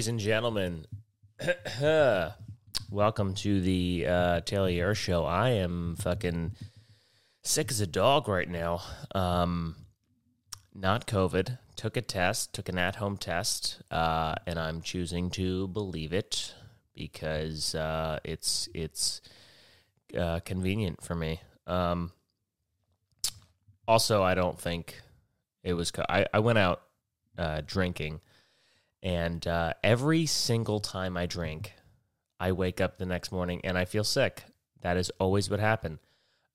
Ladies and gentlemen, welcome to the uh, Taylor Air Show. I am fucking sick as a dog right now. Um, not COVID. Took a test, took an at home test, uh, and I'm choosing to believe it because uh, it's it's uh, convenient for me. Um, also, I don't think it was. Co- I I went out uh, drinking, and uh, every single time I drink, I wake up the next morning and I feel sick. That is always what happened.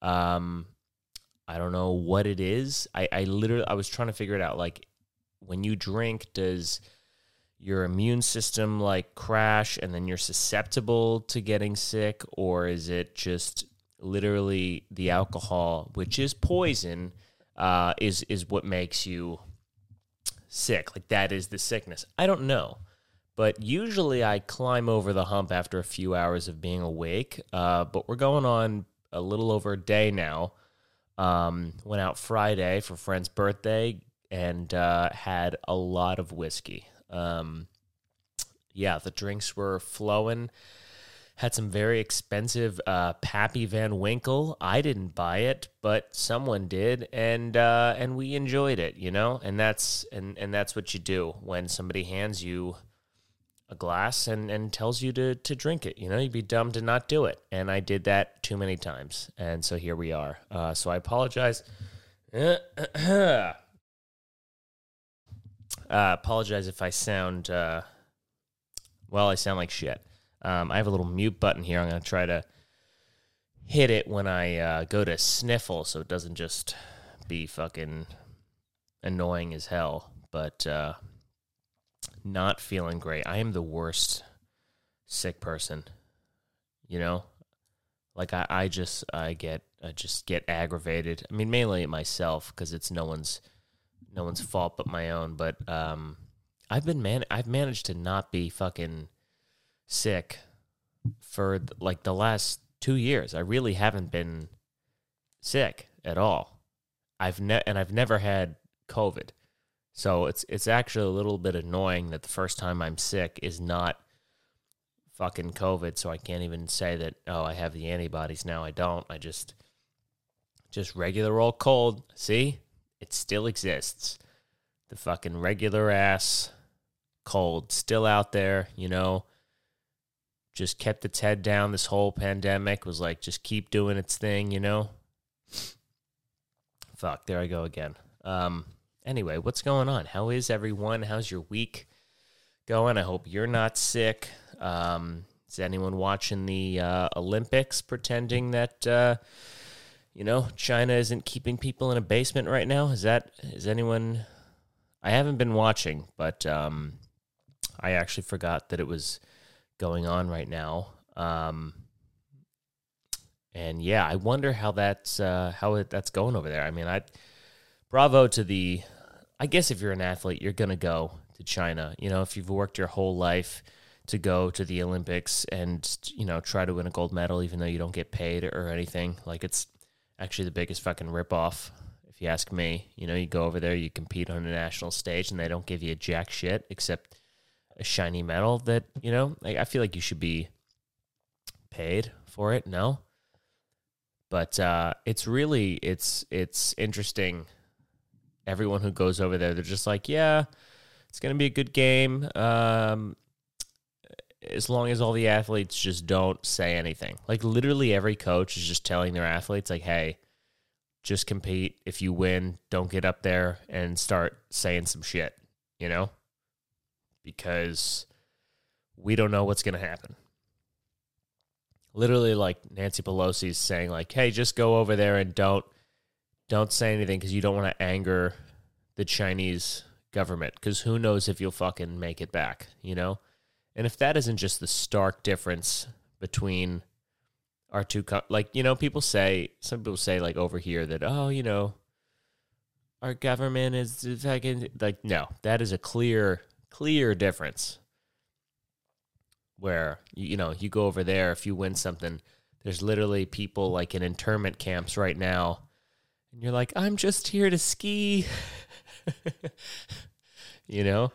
Um, I don't know what it is. I, I literally I was trying to figure it out. Like when you drink, does your immune system like crash and then you're susceptible to getting sick, or is it just literally the alcohol, which is poison, uh, is is what makes you sick? Like that is the sickness. I don't know. But usually I climb over the hump after a few hours of being awake. Uh, but we're going on a little over a day now. Um, went out Friday for friend's birthday and uh, had a lot of whiskey. Um, yeah, the drinks were flowing. Had some very expensive uh, Pappy Van Winkle. I didn't buy it, but someone did, and uh, and we enjoyed it. You know, and that's and and that's what you do when somebody hands you a glass and, and tells you to, to drink it. You know, you'd be dumb to not do it. And I did that too many times. And so here we are. Uh, so I apologize. uh, apologize if I sound, uh, well, I sound like shit. Um, I have a little mute button here. I'm going to try to hit it when I uh, go to sniffle so it doesn't just be fucking annoying as hell. But uh, not feeling great. I am the worst sick person. You know? Like I, I just I get I just get aggravated. I mean mainly myself because it's no one's no one's fault but my own. But um I've been man I've managed to not be fucking sick for like the last two years. I really haven't been sick at all. I've ne- and I've never had COVID. So it's it's actually a little bit annoying that the first time I'm sick is not fucking COVID, so I can't even say that oh I have the antibodies now. I don't. I just just regular old cold. See? It still exists. The fucking regular ass cold still out there, you know. Just kept its head down this whole pandemic, was like just keep doing its thing, you know. Fuck, there I go again. Um anyway, what's going on? How is everyone? How's your week going? I hope you're not sick. Um, is anyone watching the uh, Olympics pretending that uh, you know China isn't keeping people in a basement right now? Is that is anyone? I haven't been watching, but um, I actually forgot that it was going on right now. Um, and yeah, I wonder how that's uh, how it, that's going over there. I mean, I bravo to the I guess if you're an athlete, you're to go to China. You know, if you've worked your whole life to go to the Olympics and, you know, try to win a gold medal, even though you don't get paid or anything, like it's actually the biggest fucking ripoff, if you ask me. You know, you go over there, you compete on a national stage, and they don't give you a jack shit except a shiny medal that, you know, like, I feel like you should be paid for it. No. But uh, it's really it's it's interesting everyone who goes over there, they're just like, yeah, it's to be a good game. Um, as long as all the athletes just don't say anything. Like literally every coach is just telling their athletes, like, hey, just compete. If you win, don't get up there and start saying some shit, you know? Because we don't know what's going to happen. Literally, like Nancy Pelosi's saying, like, hey, just go over there and don't don't say anything because you don't want to anger the Chinese government because who knows if you'll fucking make it back, you know? And if that isn't just the stark difference between our two, co- like, you know, people say, some people say, like, over here that, oh, you know, our government is fucking, like, no, that is a clear, clear difference. Where, you know, you go over there, if you win something, there's literally people like in internment camps right now and you're like, I'm just here to ski. you know?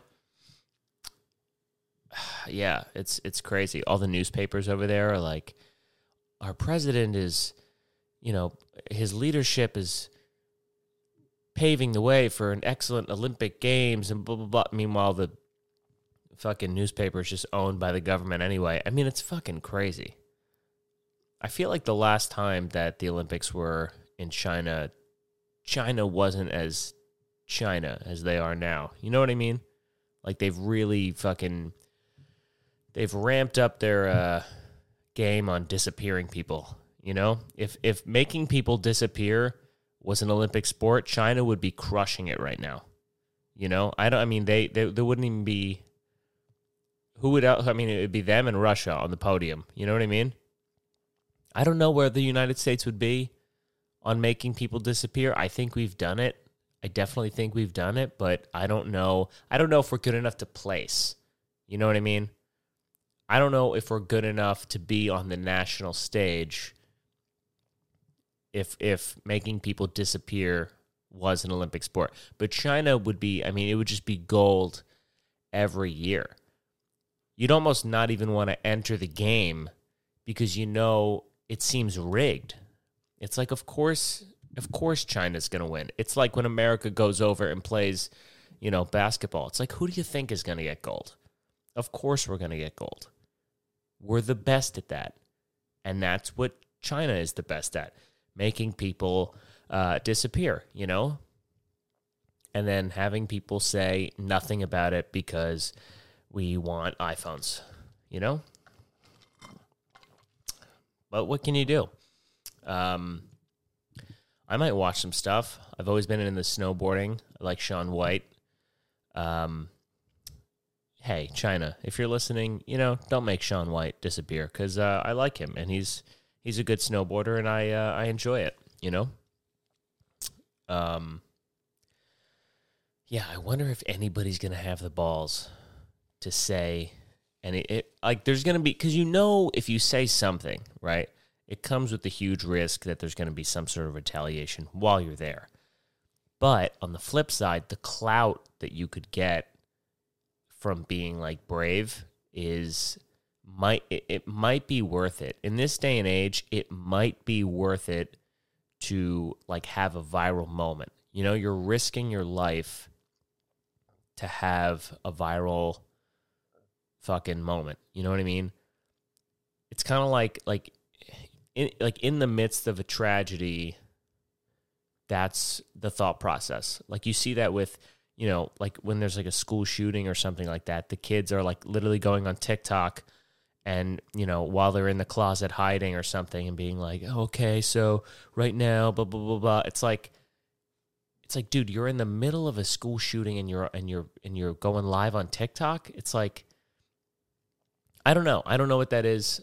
yeah, it's it's crazy. All the newspapers over there are like, our president is, you know, his leadership is paving the way for an excellent Olympic Games and blah blah blah. Meanwhile, the fucking newspaper is just owned by the government anyway. I mean, it's fucking crazy. I feel like the last time that the Olympics were in China, China wasn't as China as they are now. You know what I mean? Like they've really fucking they've ramped up their uh, game on disappearing people. You know, if if making people disappear was an Olympic sport, China would be crushing it right now. You know, I don't. I mean, they they there wouldn't even be. Who would? I mean, it would be them and Russia on the podium. You know what I mean? I don't know where the United States would be on making people disappear. I think we've done it. I definitely think we've done it, but I don't know. I don't know if we're good enough to place. You know what I mean? I don't know if we're good enough to be on the national stage if if making people disappear was an Olympic sport. But China would be, I mean, it would just be gold every year. You'd almost not even want to enter the game because you know it seems rigged. It's like, of course, of course, China's going to win. It's like when America goes over and plays, you know, basketball. It's like, who do you think is going to get gold? Of course, we're going to get gold. We're the best at that. And that's what China is the best at making people uh, disappear, you know? And then having people say nothing about it because we want iPhones, you know? But what can you do? Um, I might watch some stuff. I've always been into snowboarding. I like Shaun White. Um, hey, China, if you're listening, you know, don't make Shaun White disappear because uh, I like him and he's he's a good snowboarder and I uh, I enjoy it. You know. Um. Yeah, I wonder if anybody's gonna have the balls to say, and it, it like there's gonna be because you know if you say something right it comes with the huge risk that there's going to be some sort of retaliation while you're there. But on the flip side, the clout that you could get from being like brave is might it, it might be worth it. In this day and age, it might be worth it to like have a viral moment. You know, you're risking your life to have a viral fucking moment. You know what I mean? It's kind of like like in, like in the midst of a tragedy that's the thought process like you see that with you know like when there's like a school shooting or something like that the kids are like literally going on TikTok and you know while they're in the closet hiding or something and being like okay so right now blah blah blah blah it's like it's like dude you're in the middle of a school shooting and you're and you're and you're going live on TikTok it's like I don't know I don't know what that is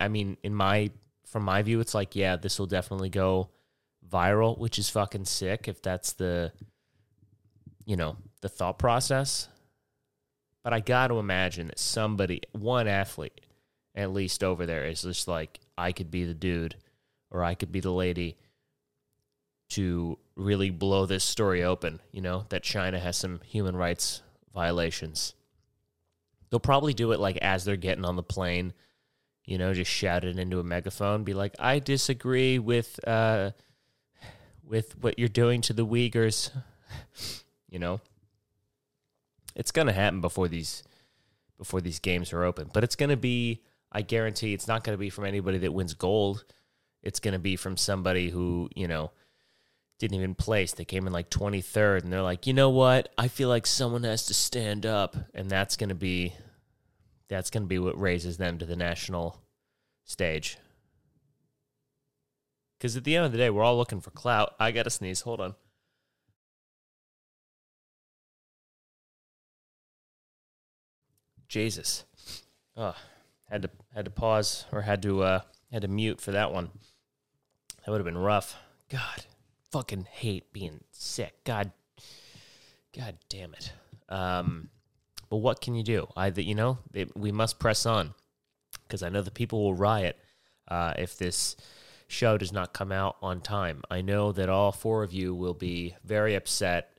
I mean in my from my view, it's like, yeah, this will definitely go viral, which is fucking sick if that's the, you know, the thought process. But I got to imagine that somebody, one athlete at least over there, is just like, I could be the dude or I could be the lady to really blow this story open, you know, that China has some human rights violations. They'll probably do it like as they're getting on the plane you know, just shout it into a megaphone, be like, I disagree with uh, with what you're doing to the Uyghurs. you know, it's gonna happen before these before these games are open, but it's gonna be. I guarantee it's not gonna be from anybody that wins gold. It's gonna be from somebody who you know didn't even place. They came in like 23rd, and they're like, you know what? I feel like someone has to stand up, and that's gonna be that's going to be what raises them to the national stage. Because at the end of the day, we're all looking for clout. I got to sneeze. Hold on. Jesus. Oh, had to had to pause or had to uh had to mute for that one. That would have been rough. God, fucking hate being sick. God, God damn it. Um, but what can you do? I, you know, it, we must press on because I know the people will riot uh, if this show does not come out on time. I know that all four of you will be very upset,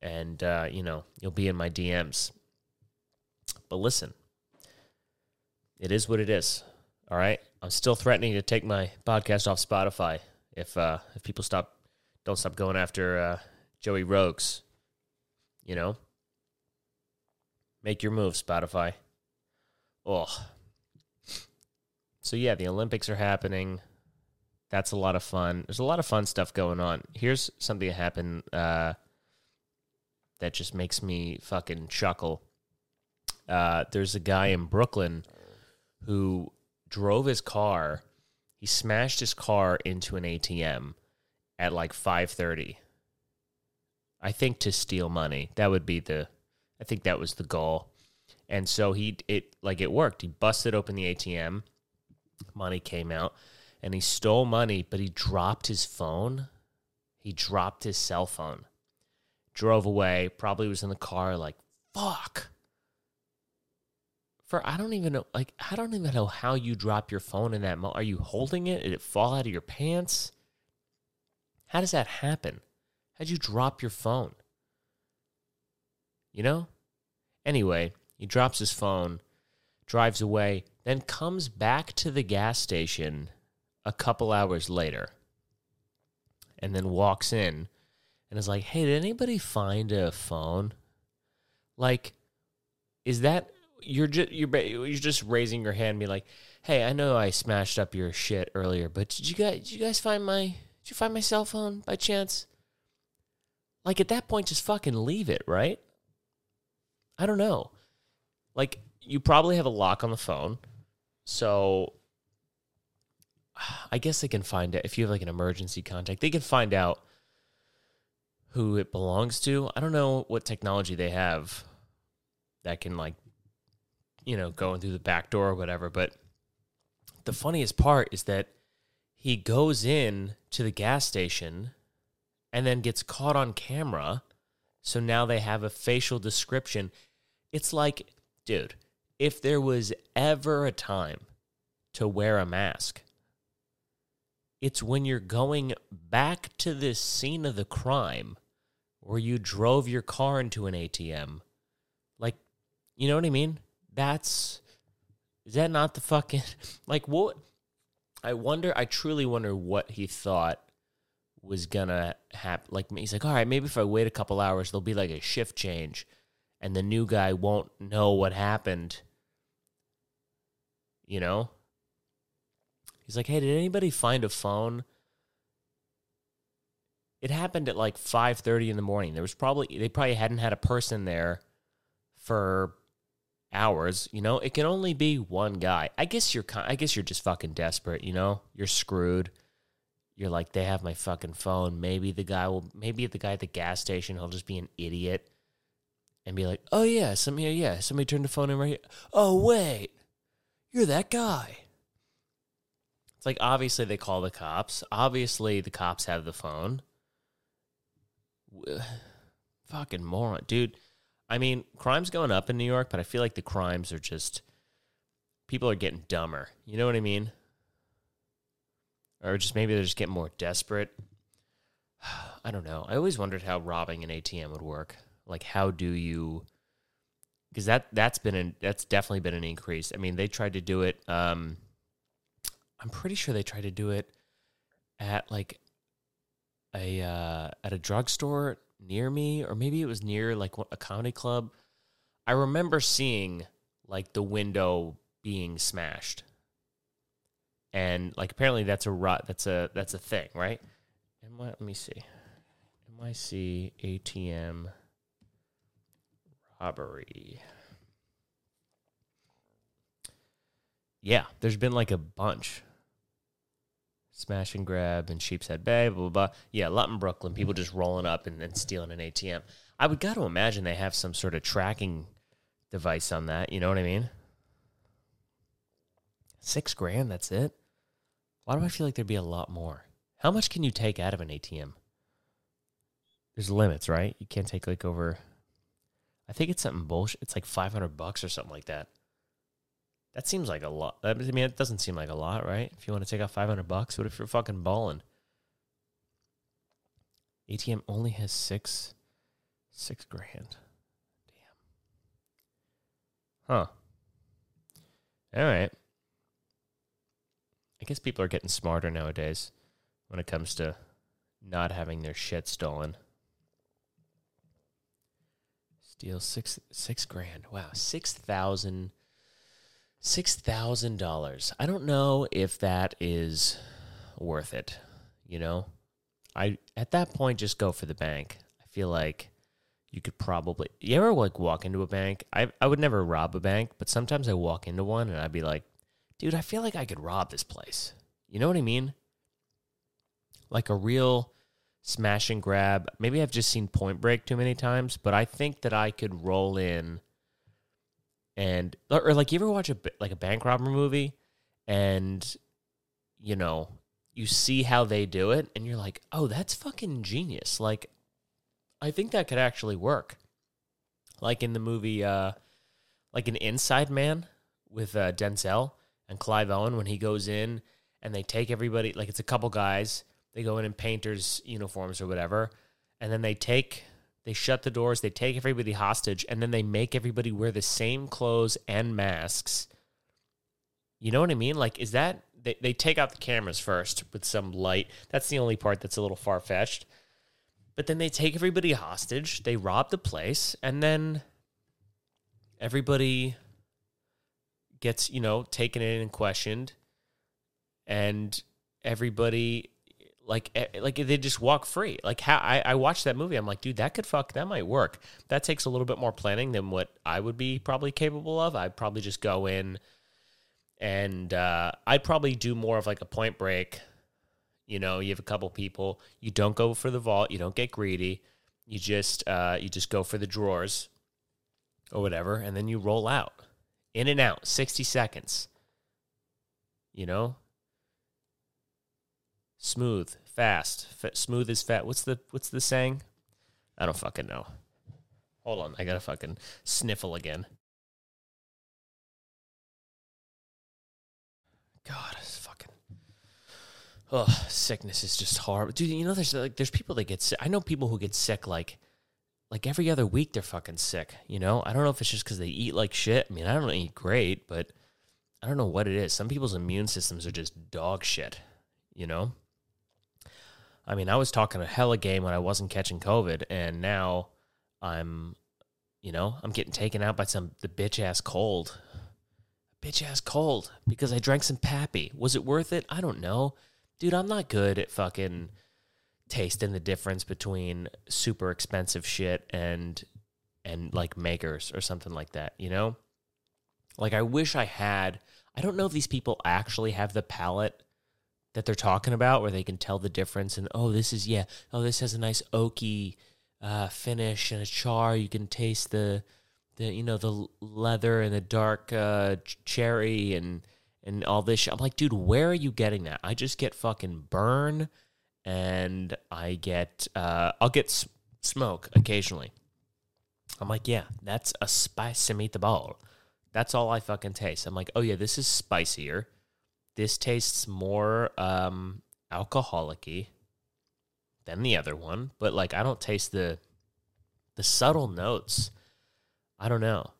and uh, you know you'll be in my DMs. But listen, it is what it is. All right. I'm still threatening to take my podcast off Spotify if uh, if people stop don't stop going after uh, Joe Rogan. You know, make your move, Spotify. Oh, so yeah, the Olympics are happening. That's a lot of fun. There's a lot of fun stuff going on. Here's something that happened uh, that just makes me fucking chuckle. Uh, there's a guy in Brooklyn who drove his car. He smashed his car into an ATM at like 5:30. I think to steal money. That would be the I think that was the goal. And so he it like it worked. He busted open the ATM. Money came out and he stole money, but he dropped his phone. He dropped his cell phone. Drove away, probably was in the car like, "Fuck." For I don't even know like I don't even know how you drop your phone in that mo- Are you holding it? Did it fall out of your pants? How does that happen? How'd you drop your phone? You know? Anyway, he drops his phone, drives away, then comes back to the gas station a couple hours later, and then walks in and is like, hey, did anybody find a phone? Like, is that you're just you're you're just raising your hand, and be like, "Hey, I know I smashed up your shit earlier, but did you guys did you guys find my did you find my cell phone by chance?" Like at that point, just fucking leave it, right? I don't know. Like you probably have a lock on the phone, so I guess they can find it if you have like an emergency contact. They can find out who it belongs to. I don't know what technology they have that can like you know, going through the back door or whatever. But the funniest part is that he goes in to the gas station and then gets caught on camera. So now they have a facial description. It's like, dude, if there was ever a time to wear a mask, it's when you're going back to this scene of the crime where you drove your car into an ATM. Like, you know what I mean? That's is that not the fucking like what? I wonder. I truly wonder what he thought was gonna happen. Like he's like, all right, maybe if I wait a couple hours, there'll be like a shift change, and the new guy won't know what happened. You know. He's like, hey, did anybody find a phone? It happened at like five thirty in the morning. There was probably they probably hadn't had a person there for hours, you know, it can only be one guy. I guess you're I guess you're just fucking desperate, you know? You're screwed. You're like they have my fucking phone. Maybe the guy will maybe the guy at the gas station he'll just be an idiot and be like, "Oh yeah, somebody yeah, somebody turned the phone in right here. Oh wait. You're that guy." It's like obviously they call the cops. Obviously the cops have the phone. Fucking moron, dude I mean, crime's going up in New York, but I feel like the crimes are just people are getting dumber. You know what I mean? Or just maybe they're just getting more desperate. I don't know. I always wondered how robbing an ATM would work. Like, how do you? Because that that's been an that's definitely been an increase. I mean, they tried to do it. Um, I'm pretty sure they tried to do it at like a uh, at a drugstore near me, or maybe it was near like a comedy club. I remember seeing like the window being smashed, and like apparently that's a rot. That's a that's a thing, right? And let me see, NYC ATM robbery. Yeah, there's been like a bunch smash and grab in Sheepshead Bay, blah, blah, blah. Yeah, a lot in Brooklyn. People just rolling up and, and stealing an ATM. I would got to imagine they have some sort of tracking device on that. You know what I mean? Six grand, that's it? Why do I feel like there'd be a lot more? How much can you take out of an ATM? There's limits, right? You can't take like over. I think it's something bullshit. It's like 500 bucks or something like that. That seems like a lot. I mean, it doesn't seem like a lot, right? If you want to take out 500 bucks, what if you're fucking balling? ATM only has six, six grand. Damn. Huh. All right. I guess people are getting smarter nowadays when it comes to not having their shit stolen. Steal six six grand. Wow, six thousand six thousand dollars. I don't know if that is worth it. You know, I at that point just go for the bank. I feel like you could probably. You ever like walk into a bank? I I would never rob a bank, but sometimes I walk into one and I'd be like, dude, I feel like I could rob this place. You know what I mean? Like a real smash and grab. Maybe I've just seen Point Break too many times, but I think that I could roll in and or, like you ever watch a like a bank robber movie and you know you see how they do it and you're like oh that's fucking genius like i think that could actually work like in the movie uh like an inside man with uh, denzel and clive owen when he goes in and they take everybody like it's a couple guys they go in in painters uniforms or whatever and then they take they shut the doors, they take everybody hostage, and then they make everybody wear the same clothes and masks. You know what I mean? Like, is that they, they take out the cameras first with some light? That's the only part that's a little far fetched. But then they take everybody hostage, they rob the place, and then everybody gets, you know, taken in and questioned, and everybody like eh, like they just walk free. Like how I, I watched that movie, I'm like, dude, that could fuck that might work. That takes a little bit more planning than what I would be probably capable of. I'd probably just go in and uh, I'd probably do more of like a point break. You know, you have a couple people, you don't go for the vault, you don't get greedy, you just uh, you just go for the drawers or whatever, and then you roll out. In and out, 60 seconds. You know, smooth, fast, smooth is fat. What's the what's the saying? I don't fucking know. Hold on, I gotta fucking sniffle again. God, it's fucking. Oh, sickness is just horrible, dude. You know, there's like there's people that get sick. I know people who get sick like like every other week. They're fucking sick. You know, I don't know if it's just because they eat like shit. I mean, I don't eat great, but I don't know what it is. Some people's immune systems are just dog shit. You know. I mean, I was talking a hella game when I wasn't catching COVID, and now I'm, you know, I'm getting taken out by some the bitch ass cold, bitch ass cold because I drank some Pappy. Was it worth it? I don't know, dude. I'm not good at fucking tasting the difference between super expensive shit and and like makers or something like that. You know, like I wish I had. I don't know if these people actually have the palate that they're talking about where they can tell the difference and oh this is yeah oh this has a nice oaky uh, finish and a char. You can taste the the you know the leather and the dark uh, cherry and and all this. I'm like dude where are you getting that? I just get fucking burn and I get uh, I'll get s- smoke occasionally. I'm like yeah that's a spicy meatball that's all I fucking taste. I'm like oh yeah this is spicier this tastes more um, alcoholic than the other one, but like I don't taste the the subtle notes. I don't know.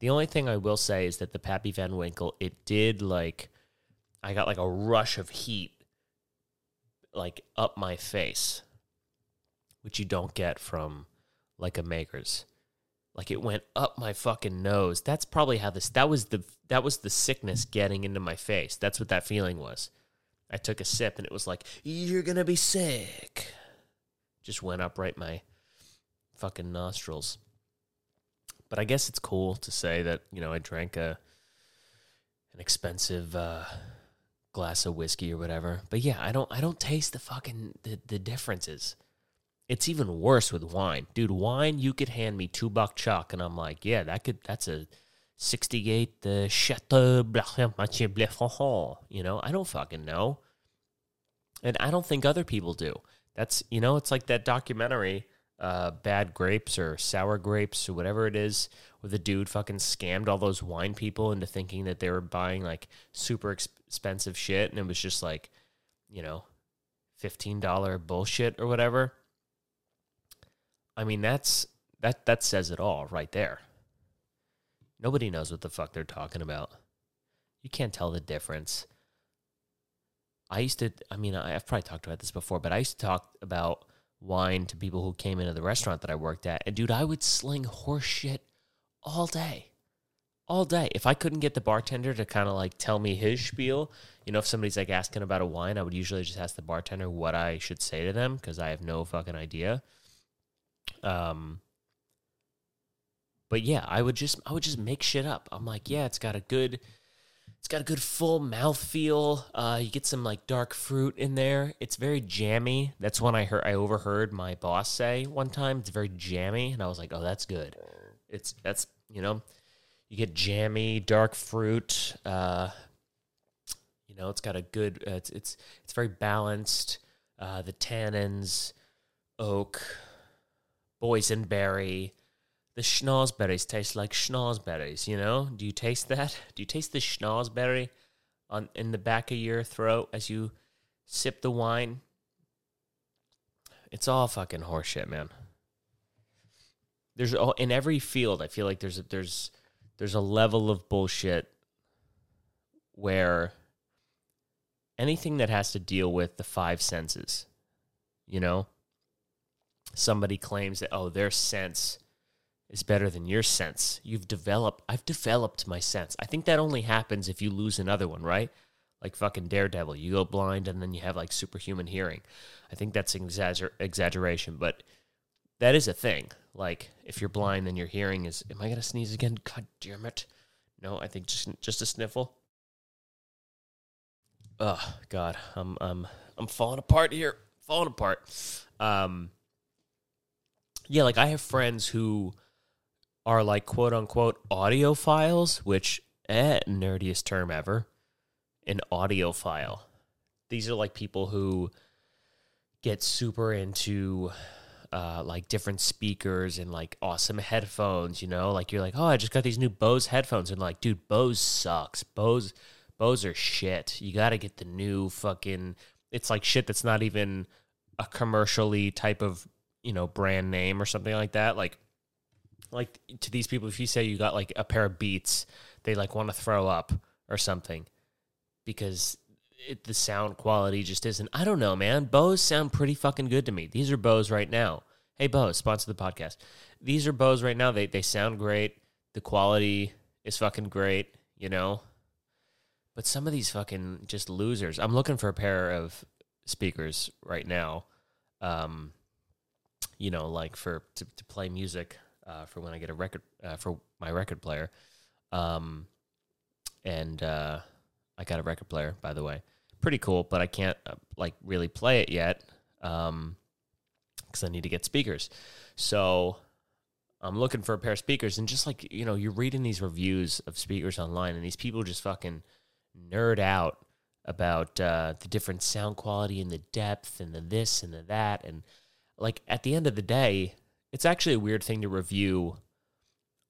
The only thing I will say is that the Pappy Van Winkle, it did like I got like a rush of heat like up my face, which you don't get from like a Maker's. Like it went up my fucking nose. That's probably how this that was the that was the sickness getting into my face. That's what that feeling was. I took a sip and it was like, You're gonna be sick. Just went up right my fucking nostrils. But I guess it's cool to say that, you know, I drank a an expensive uh glass of whiskey or whatever. But yeah, I don't I don't taste the fucking the, the differences. It's even worse with wine. Dude, wine, you could hand me two buck chuck and I'm like, yeah, that could that's a 68 the Chateau Blanc You know, I don't fucking know. And I don't think other people do. That's, you know, it's like that documentary, uh, Bad Grapes or Sour Grapes or whatever it is, where the dude fucking scammed all those wine people into thinking that they were buying like super expensive shit. And it was just like, you know, $15 bullshit or whatever. I mean, that's that that says it all right there. Nobody knows what the fuck they're talking about. You can't tell the difference. I used to, I mean, I've probably talked about this before, but I used to talk about wine to people who came into the restaurant that I worked at. And dude, I would sling horse shit all day. All day. If I couldn't get the bartender to kind of like tell me his spiel, you know, if somebody's like asking about a wine, I would usually just ask the bartender what I should say to them because I have no fucking idea. Um, but yeah, I would just I would just make shit up. I'm like, yeah, it's got a good it's got a good full mouth feel. Uh, you get some like dark fruit in there. It's very jammy. That's one I heard. I overheard my boss say one time. It's very jammy, and I was like, "Oh, that's good." It's that's you know, you get jammy, dark fruit. Uh, you know, it's got a good. Uh, it's it's it's very balanced. Uh, the tannins, oak, boysenberry, the schnozberries taste like schnozberries, you know? Do you taste that? Do you taste the schnozberry on in the back of your throat as you sip the wine? It's all fucking horseshit, man. There's all in every field, I feel like there's a, there's there's a level of bullshit where anything that has to deal with the five senses, you know, somebody claims that oh, their sense is better than your sense. You've developed, I've developed my sense. I think that only happens if you lose another one, right? Like fucking Daredevil. You go blind and then you have like superhuman hearing. I think that's an exagger- exaggeration, but that is a thing. Like if you're blind, then your hearing is. Am I gonna sneeze again? God damn it! No, I think just just a sniffle. Oh God, I'm I'm I'm falling apart here. Falling apart. Um. Yeah, like I have friends who are like quote unquote audiophiles, which eh, nerdiest term ever. An audiophile. These are like people who get super into uh, like different speakers and like awesome headphones, you know? Like you're like, oh, I just got these new Bose headphones. And like, dude, Bose sucks. Bose Bose are shit. You gotta get the new fucking it's like shit that's not even a commercially type of, you know, brand name or something like that. Like like to these people, if you say you got like a pair of Beats, they like want to throw up or something because it, the sound quality just isn't. I don't know, man. Bose sound pretty fucking good to me. These are Bose right now. Hey, Bose, sponsor the podcast. These are Bose right now. They they sound great. The quality is fucking great. You know. But some of these fucking just losers. I'm looking for a pair of speakers right now. Um, you know, like for to, to play music uh, for when I get a record uh, for my record player. Um, and uh, I got a record player, by the way. Pretty cool, but I can't uh, like really play it yet because um, I need to get speakers. So I'm looking for a pair of speakers, and just like you know, you're reading these reviews of speakers online, and these people just fucking nerd out about uh, the different sound quality and the depth and the this and the that, and like at the end of the day, it's actually a weird thing to review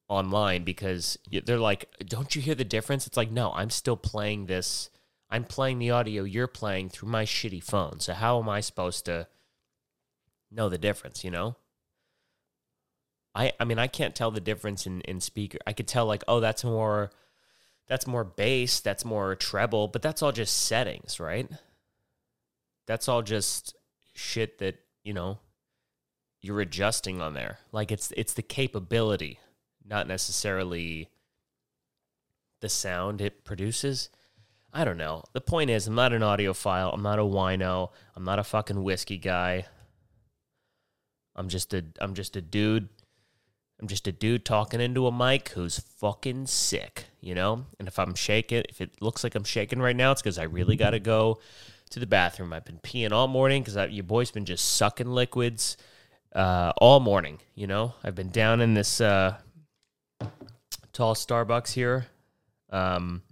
online because they're like, "Don't you hear the difference?" It's like, "No, I'm still playing this. I'm playing the audio you're playing through my shitty phone. So how am I supposed to know the difference, you know?" I I mean, I can't tell the difference in in speaker. I could tell like, "Oh, that's more that's more bass, that's more treble, but that's all just settings, right? That's all just shit that, you know, you're adjusting on there. Like it's it's the capability, not necessarily the sound it produces. I don't know. The point is, I'm not an audiophile. I'm not a wino. I'm not a fucking whiskey guy. I'm just a I'm just a dude. I'm just a dude talking into a mic who's fucking sick, you know? And if I'm shaking, if it looks like I'm shaking right now, it's because I really got to go to the bathroom. I've been peeing all morning because your boy's been just sucking liquids uh, all morning. You know, I've been down in this uh, tall Starbucks here. Um,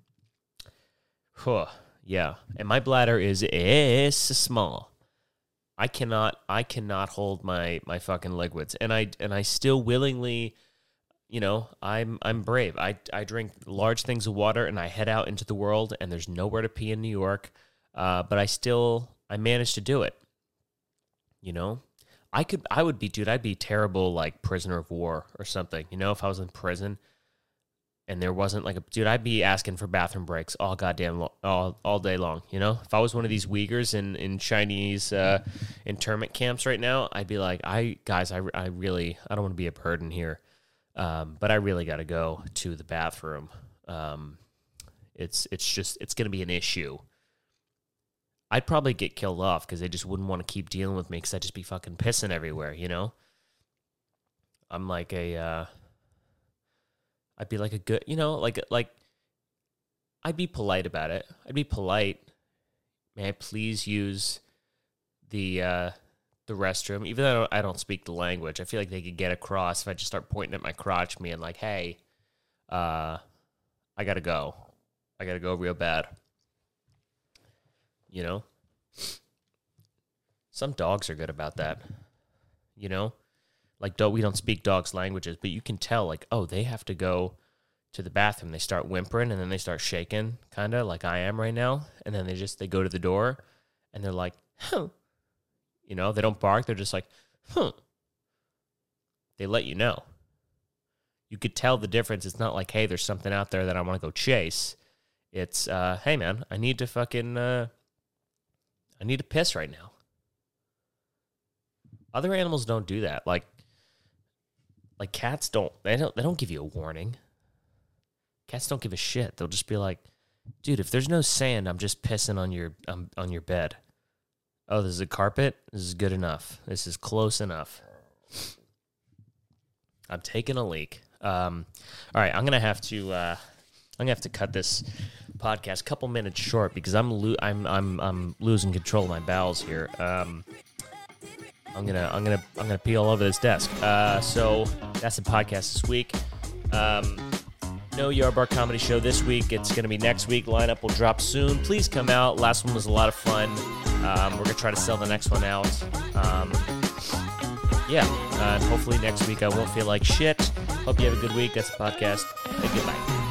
huh, yeah, and my bladder is is small. I cannot I cannot hold my my fucking liquids, and I and I still willingly, you know, I'm I'm brave. I I drink large things of water, and I head out into the world, and there's nowhere to pee in New York, uh, but I still I managed to do it. You know, I could I would be dude, I'd be terrible like prisoner of war or something. You know, if I was in prison, and there wasn't like a dude, I'd be asking for bathroom breaks all goddamn lo- all all day long. You know, if I was one of these Uyghurs in in Chinese uh, internment camps right now, I'd be like, I guys, I, I really I don't want to be a burden here, um, but I really got to go to the bathroom. Um, it's it's just it's gonna be an issue. I'd probably get killed off because they just wouldn't want to keep dealing with me because I'd just be fucking pissing everywhere. You know, I'm like a. Uh, I'd be like a good, you know, like like I'd be polite about it. I'd be polite. May I please use the uh the restroom, even though I don't, I don't speak the language. I feel like they could get across if I just start pointing at my crotch, me and like, hey, uh, I gotta go. I gotta go real bad. You know, some dogs are good about that. You know, like do- we don't speak dogs languages but you can tell like oh they have to go to the bathroom. They start whimpering and then they start shaking kind of like i am right now and then they just they go to the door and they're like huh. You know they don't bark they're just like huh. They let you know. You could tell the difference. It's not like hey there's something out there that i want to go chase. It's uh hey man i need to fucking uh i need to piss right now other animals don't do that like like cats don't they don't they don't give you a warning. Cats don't give a shit. They'll just be like, "Dude, if there's no sand, I'm just pissing on your um, on your bed." Oh, this is a carpet. This is good enough. This is close enough. I'm taking a leak. Um, all right, I'm gonna have to. Uh, I'm gonna have to cut this podcast couple minutes short because I'm lo- I'm I'm I'm losing control of my bowels here. Um, I'm gonna I'm gonna I'm gonna pee all over this desk. Uh, so that's the podcast this week. Um, no Yard Bar Comedy Show this week. It's gonna be next week. Lineup will drop soon. Please come out. Last one was a lot of fun. Um, we're gonna try to sell the next one out. Um, yeah, uh, hopefully next week I won't feel like shit. Hope you have a good week. That's the podcast. And goodbye.